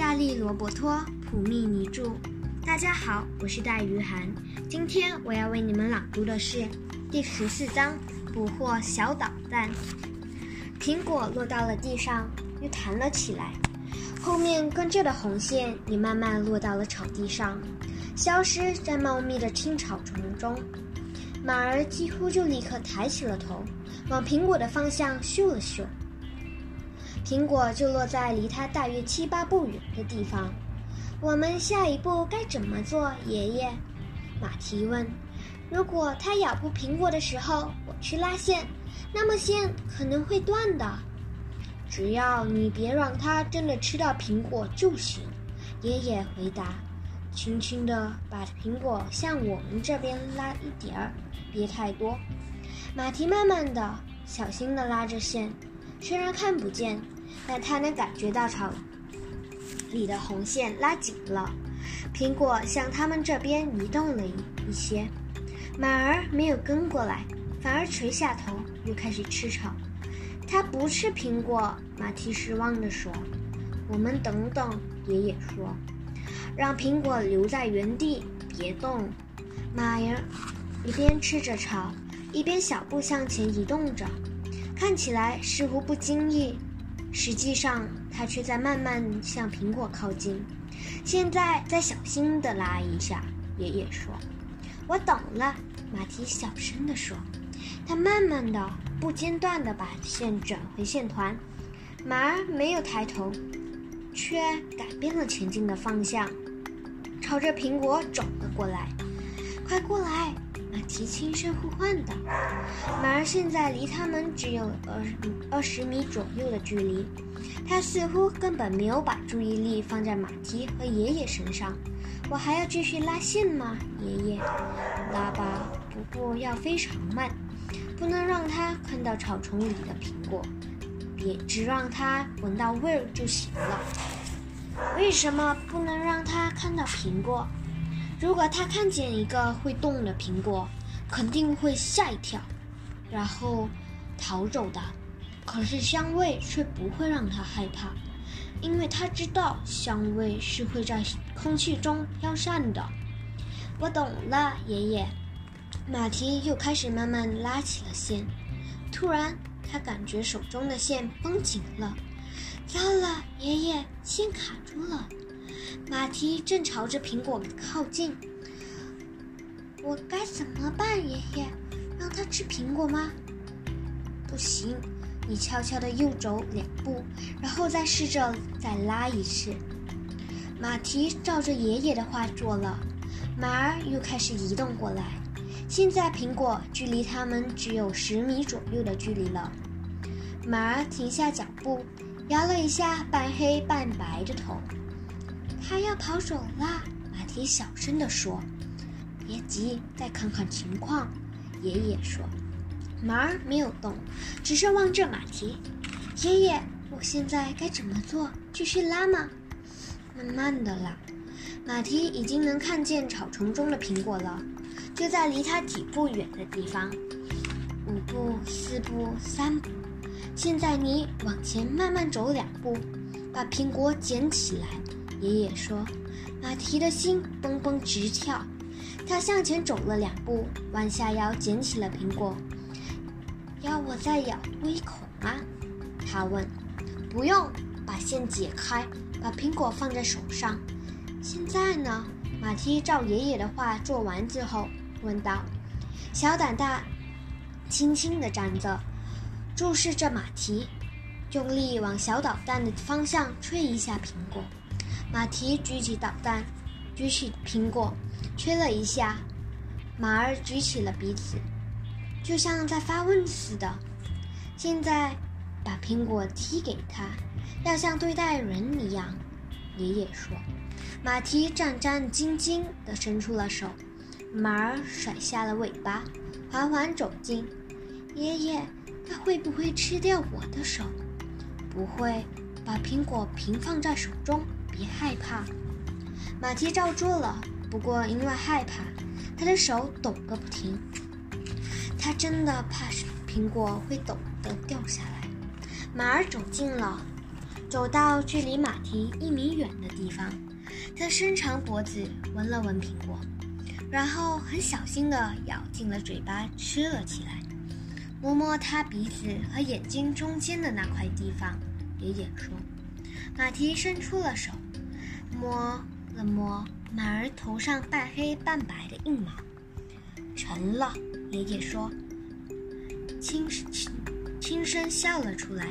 大利罗伯托·普密尼著。大家好，我是戴于涵。今天我要为你们朗读的是第十四章《捕获小导弹》。苹果落到了地上，又弹了起来。后面跟着的红线也慢慢落到了草地上，消失在茂密的青草丛中。马儿几乎就立刻抬起了头，往苹果的方向嗅了嗅。苹果就落在离它大约七八步远的地方。我们下一步该怎么做，爷爷？马蹄问。如果它咬破苹果的时候，我去拉线，那么线可能会断的。只要你别让它真的吃到苹果就行。爷爷回答，轻轻地把苹果向我们这边拉一点儿，别太多。马蹄慢慢的、小心地拉着线。虽然看不见，但他能感觉到草里的红线拉紧了。苹果向他们这边移动了一一些，马儿没有跟过来，反而垂下头，又开始吃草。他不吃苹果，马蹄失望地说：“我们等等。”爷爷说：“让苹果留在原地，别动。”马儿一边吃着草，一边小步向前移动着。看起来似乎不经意，实际上它却在慢慢向苹果靠近。现在再小心地拉一下，爷爷说：“我懂了。”马蹄小声地说。他慢慢的、不间断地把线转回线团。马儿没有抬头，却改变了前进的方向，朝着苹果走了过来。快过来！马蹄轻声呼唤道：“马儿现在离他们只有二二十米左右的距离，他似乎根本没有把注意力放在马蹄和爷爷身上。我还要继续拉线吗，爷爷？拉吧，不过要非常慢，不能让他看到草丛里的苹果，别只让他闻到味儿就行了。为什么不能让他看到苹果？”如果他看见一个会动的苹果，肯定会吓一跳，然后逃走的。可是香味却不会让他害怕，因为他知道香味是会在空气中飘散的。我懂了，爷爷。马蹄又开始慢慢拉起了线。突然，他感觉手中的线绷紧了。糟了，爷爷，线卡住了。马蹄正朝着苹果靠近，我该怎么办，爷爷？让他吃苹果吗？不行，你悄悄地右走两步，然后再试着再拉一次。马蹄照着爷爷的话做了，马儿又开始移动过来。现在苹果距离他们只有十米左右的距离了。马儿停下脚步，摇了一下半黑半白的头。他要跑走了，马蹄小声地说：“别急，再看看情况。”爷爷说。马儿没有动，只是望着马蹄。爷爷，我现在该怎么做？继续拉吗？慢慢的拉。马蹄已经能看见草丛中的苹果了，就在离它几步远的地方。五步，四步，三步。现在你往前慢慢走两步，把苹果捡起来。爷爷说：“马蹄的心蹦蹦直跳。”他向前走了两步，弯下腰捡起了苹果。“要我再咬一口吗？”他问。“不用，把线解开，把苹果放在手上。”现在呢？马蹄照爷爷的话做完之后，问道：“小胆大，轻轻地站着，注视着马蹄，用力往小导弹的方向吹一下苹果。”马蹄举起导弹，举起苹果，吹了一下。马儿举起了鼻子，就像在发问似的。现在，把苹果踢给他，要像对待人一样。爷爷说。马蹄战战兢兢地伸出了手，马儿甩下了尾巴，缓缓走近。爷爷，他会不会吃掉我的手？不会，把苹果平放在手中。别害怕，马蹄照住了。不过因为害怕，他的手抖个不停。他真的怕苹果会抖得掉下来。马儿走近了，走到距离马蹄一米远的地方，他伸长脖子闻了闻苹果，然后很小心地咬进了嘴巴吃了起来。摸摸他鼻子和眼睛中间的那块地方，爷爷说：“马蹄伸出了手，摸了摸马儿头上半黑半白的硬毛，成了。”爷爷说，轻轻轻声笑了出来。